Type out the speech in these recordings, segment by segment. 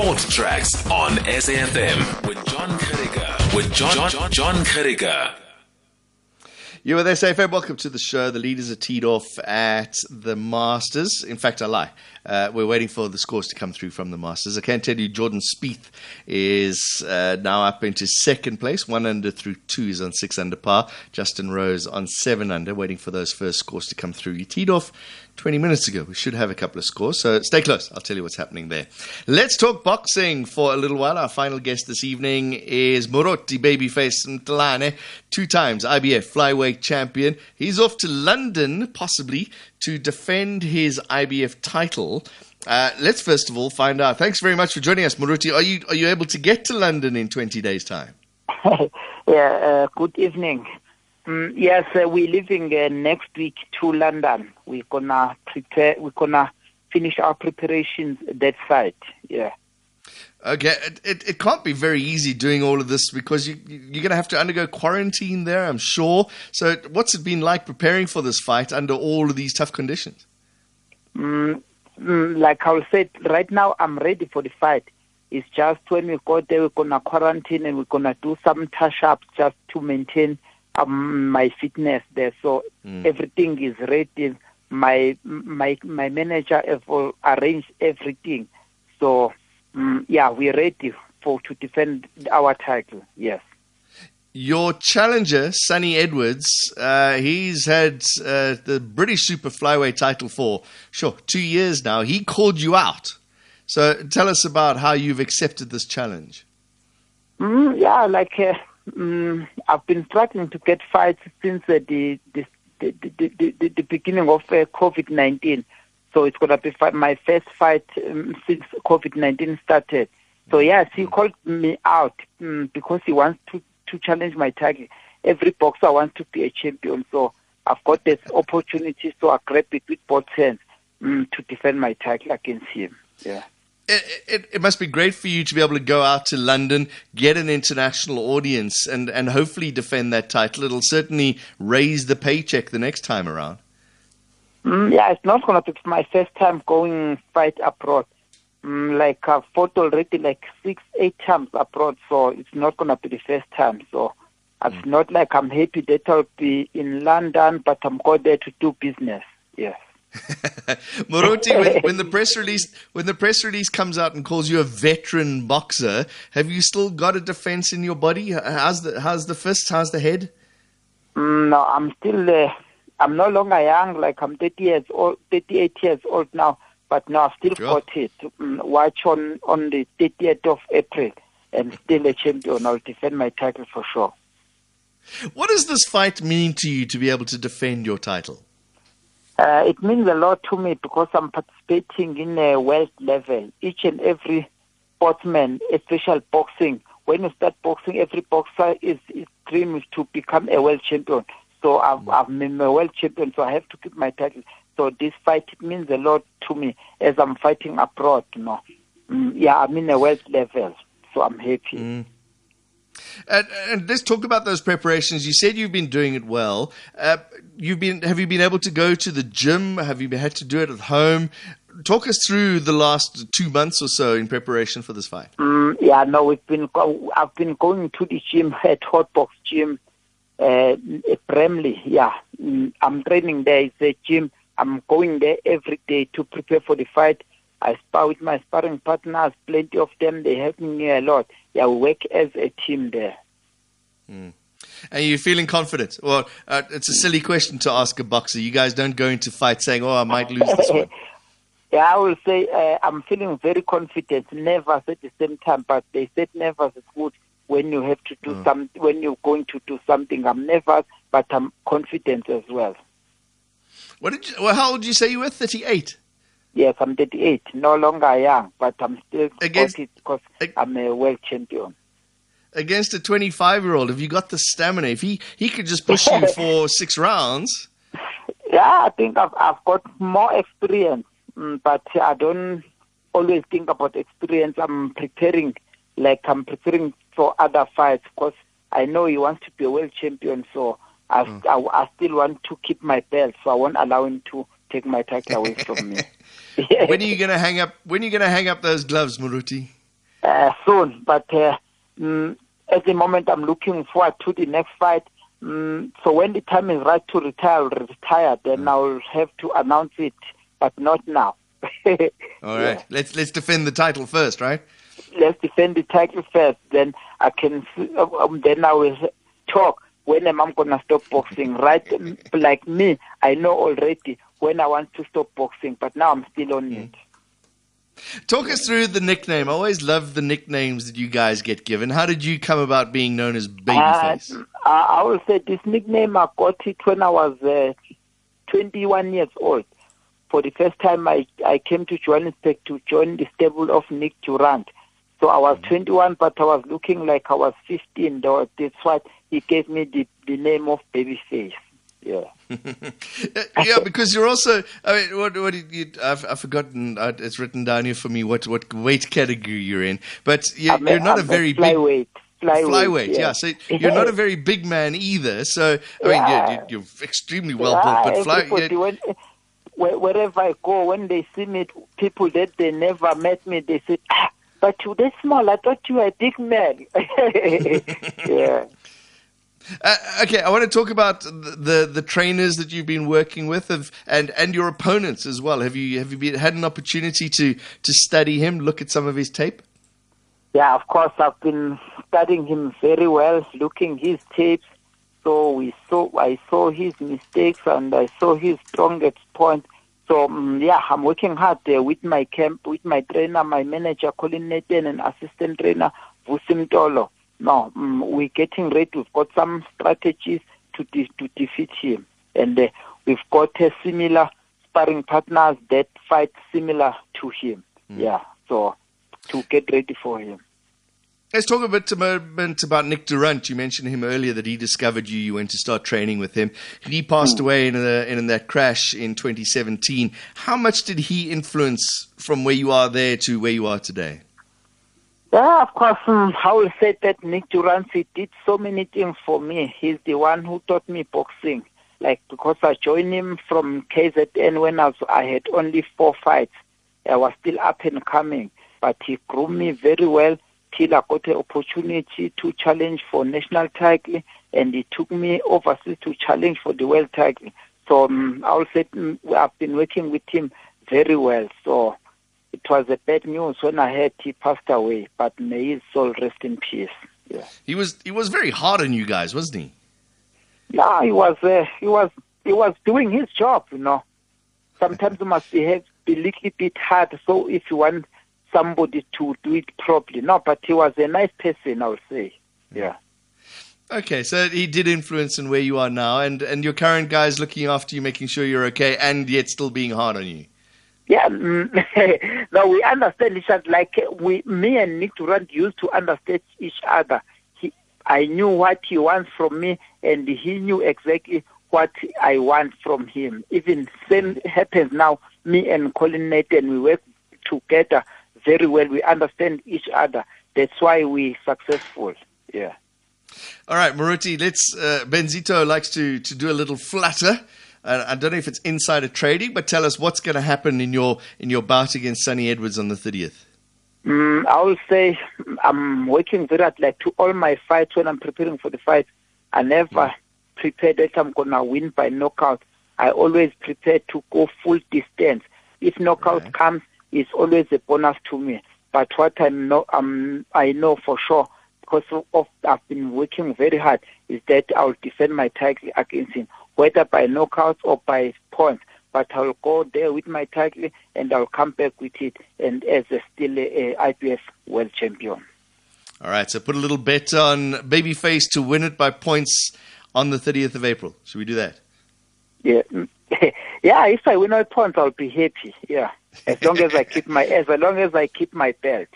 Sports Tracks on SAFM with John Kariga. With John John, John Kariga. You there, SAFM. Welcome to the show. The leaders are teed off at the Masters. In fact, I lie. Uh, we're waiting for the scores to come through from the Masters. I can tell you Jordan Spieth is uh, now up into second place. One under through two is on six under par. Justin Rose on seven under, waiting for those first scores to come through. He teed off 20 minutes ago. We should have a couple of scores, so stay close. I'll tell you what's happening there. Let's talk boxing for a little while. Our final guest this evening is Moruti Babyface Mthalane, two times IBF flyweight champion. He's off to London, possibly, to defend his IBF title. Uh, let's first of all find out. Thanks very much for joining us, Moruti. Are you are you able to get to London in 20 days' time? yeah. Uh, good evening. Mm, yes, uh, we're leaving uh, next week to London. We're gonna prepare. We're gonna finish our preparations that side. Yeah. Okay, it, it, it, can't be very easy doing all of this because you, you're going to have to undergo quarantine there, I'm sure. So, what's it been like preparing for this fight under all of these tough conditions? Mm, mm, like I said, right now I'm ready for the fight. It's just when we go there, we're going to quarantine and we're going to do some touch ups just to maintain um, my fitness there. So, mm. everything is ready. My my my manager have arranged everything. So, Mm, yeah, we're ready for to defend our title. Yes. Your challenger, Sunny Edwards, uh, he's had uh, the British Super Flyweight title for sure two years now. He called you out. So tell us about how you've accepted this challenge. Mm, yeah, like uh, mm, I've been struggling to get fights since uh, the, the, the, the, the, the beginning of uh, COVID nineteen. So it's going to be my first fight um, since COVID 19 started. So, yes, he called me out um, because he wants to, to challenge my title. Every boxer wants to be a champion. So, I've got this opportunity, so I grab it with both hands um, to defend my title against him. Yeah. It, it, it, must be great for you to be able to go out to London, get an international audience, and, and hopefully defend that title. It'll certainly raise the paycheck the next time around. Mm, yeah, it's not gonna be my first time going fight abroad. Mm, like I've fought already like six, eight times abroad, so it's not gonna be the first time. So it's mm. not like I'm happy that I'll be in London, but I'm going there to do business. Yes. Moruti, when, when, the press release when the press release comes out and calls you a veteran boxer, have you still got a defense in your body? How's the how's the fist? How's the head? Mm, no, I'm still there. I'm no longer young, like I'm 30 years old, 38 years old now, but now I've still sure. got it. Mm, watch on, on the 30th of April and still a champion. I'll defend my title for sure. What does this fight mean to you to be able to defend your title? Uh, it means a lot to me because I'm participating in a world level. Each and every sportsman, especially boxing, when you start boxing, every boxer is, is dream is to become a world champion. So I've, mm. I'm a world champion, so I have to keep my title. So this fight it means a lot to me as I'm fighting abroad. You know, mm, yeah, I'm in a world level, so I'm happy. Mm. And, and, let's talk about those preparations. You said you've been doing it well. Uh, you've been have you been able to go to the gym? Have you had to do it at home? Talk us through the last two months or so in preparation for this fight. Mm, yeah, no, we've been I've been going to the gym at Hotbox Gym uh, Bramley. Yeah, mm, I'm training there. It's a gym. I'm going there every day to prepare for the fight. I spar with my sparring partners, plenty of them. They help me a lot. Yeah, we work as a team there. Mm. And you're feeling confident? Well, uh, it's a silly question to ask a boxer. You guys don't go into fight saying, "Oh, I might lose this one." yeah, I will say uh, I'm feeling very confident. Nervous at the same time, but they said nervous is good when you have to do mm. some when you're going to do something. I'm nervous, but I'm confident as well. What did you, well, how old did you say you were? Thirty eight. Yes, I'm 38. No longer young, but I'm still against because I'm a world champion. Against a 25 year old, have you got the stamina? If he he could just push you for six rounds. Yeah, I think I've I've got more experience, mm, but I don't always think about experience. I'm preparing like I'm preparing for other fights because I know he wants to be a world champion. So I, mm. I, I, still want to keep my belt, so I won't allow him to take my title away from me. when are you gonna hang up? When are you gonna hang up those gloves, Moruti? uh, soon. But uh, mm, at the moment, I'm looking forward to the next fight. Mm, so when the time is right to retire, I'll retire. Then I'll have to announce it, but not now. All right, yeah. let's let's defend the title first, right? Let's defend the title first. Then I can. Um, then I will talk when am I gonna stop boxing. Right, like me, I know already when I want to stop boxing, but now I'm still on mm. it. Talk us through the nickname. I always love the nicknames that you guys get given. How did you come about being known as Babyface? Uh, I will say this nickname I got it when I was uh, 21 years old. For the first time, I, I came to Johannesburg to join the stable of Nick Durandt. So I was mm-hmm. 21, but I was looking like I was 15. That's why he gave me the, the name of Babyface. Yeah. yeah, because you're also. I mean, what what you, I've I've forgotten. Uh, it's written down here for me what what weight category you're in. But you're, you're not I'm a very big flyweight. Flyweight, flyweight yeah. yeah. So you're not a very big man either. So I mean, yeah. you're, you're, extremely well yeah, built. But fly, yeah. wherever I go, when they see me, people that they never met me, they say, ah, "But you're that small. I thought you were a big man." yeah. Uh, okay, I want to talk about the, the, the trainers that you've been working with, have, and and your opponents as well. Have you have you been, had an opportunity to to study him, look at some of his tape? Yeah, of course, I've been studying him very well, looking his tapes. So we saw, I saw his mistakes and I saw his strongest point. So um, yeah, I'm working hard with my camp, with my trainer, my manager, Colin Nathan, and assistant trainer Vusim Tolo. No, um, we're getting ready. We've got some strategies to de- to defeat him, and uh, we've got a similar sparring partners that fight similar to him. Mm. Yeah, so to get ready for him. Let's talk a bit, a moment about Nick Durandt. You mentioned him earlier that he discovered you. You went to start training with him. He passed mm. away in, a, in that crash in 2017. How much did he influence from where you are there to where you are today? Yeah, of course, I will say that Nick Durandt did so many things for me. He's the one who taught me boxing. Like, because I joined him from KZN when I, was, I had only four fights. I was still up and coming. But he grew me very well till I got the opportunity to challenge for national title. And he took me overseas to challenge for the world title. So um, I will say um, I've been working with him very well. So it was a bad news when I heard he passed away, but may his soul rest in peace. Yeah. He was he was very hard on you guys, wasn't he? Yeah, he was. Uh, he was. He was doing his job. You know, sometimes you must behave a little bit hard. So if you want somebody to do it properly, no. But he was a nice person, I would say. Yeah. Okay, so he did influence in where you are now, and and your current guys looking after you, making sure you're okay, and yet still being hard on you. Yeah, mm, no, we understand each other. Like we, me and Nick Durandt used to understand each other. He, I knew what he wants from me, and he knew exactly what I want from him. Even same happens now. Me and Colin Nathan, we work together very well. We understand each other. That's why we're successful. Yeah. All right, Moruti, Let's. Uh, Benzito likes to to do a little flutter. I don't know if it's insider trading, but tell us what's going to happen in your in your bout against Sunny Edwards on the 30th. Mm, I will say I'm working very hard. Like to all my fights, when I'm preparing for the fight, I never mm. prepare that I'm gonna win by knockout. I always prepare to go full distance. If knockout right. comes, it's always a bonus to me. But what I know, um, I know for sure because of I've been working very hard is that I'll defend my title against him whether by knockout or by points. But I'll go there with my title and I'll come back with it and as a still a, a IBF world champion. All right, so put a little bet on Babyface to win it by points on the 30th of April. Should we do that? Yeah, mm, yeah. If I win by points, I'll be happy. Yeah, as long as I keep my as long as I keep my belt.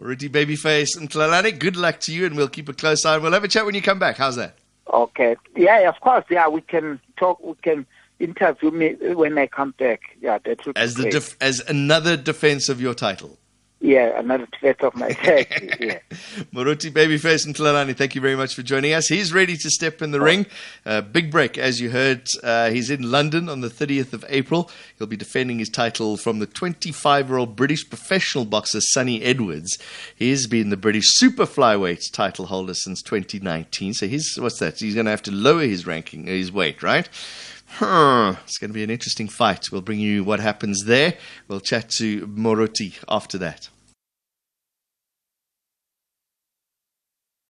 Moruti Babyface Mthalane, good luck to you, and we'll keep a close eye. We'll have a chat when you come back. How's that? Okay. Yeah, of course. Yeah, we can talk. We can interview me when I come back. Yeah, that would as the def- as another defense of your title. Yeah. another threat of my yeah. Moruti Babyface Mthalane, thank you very much for joining us. He's ready to step in the ring. Uh, big break, as you heard. Uh, he's in London on the 30th of April. He'll be defending his title from the 25 year old British professional boxer Sunny Edwards. He's been the British super flyweight title holder since 2019. So he's, what's that? He's going to have to lower his ranking, his weight, right? Huh. It's going to be an interesting fight. We'll bring you what happens there. We'll chat to Moruti after that.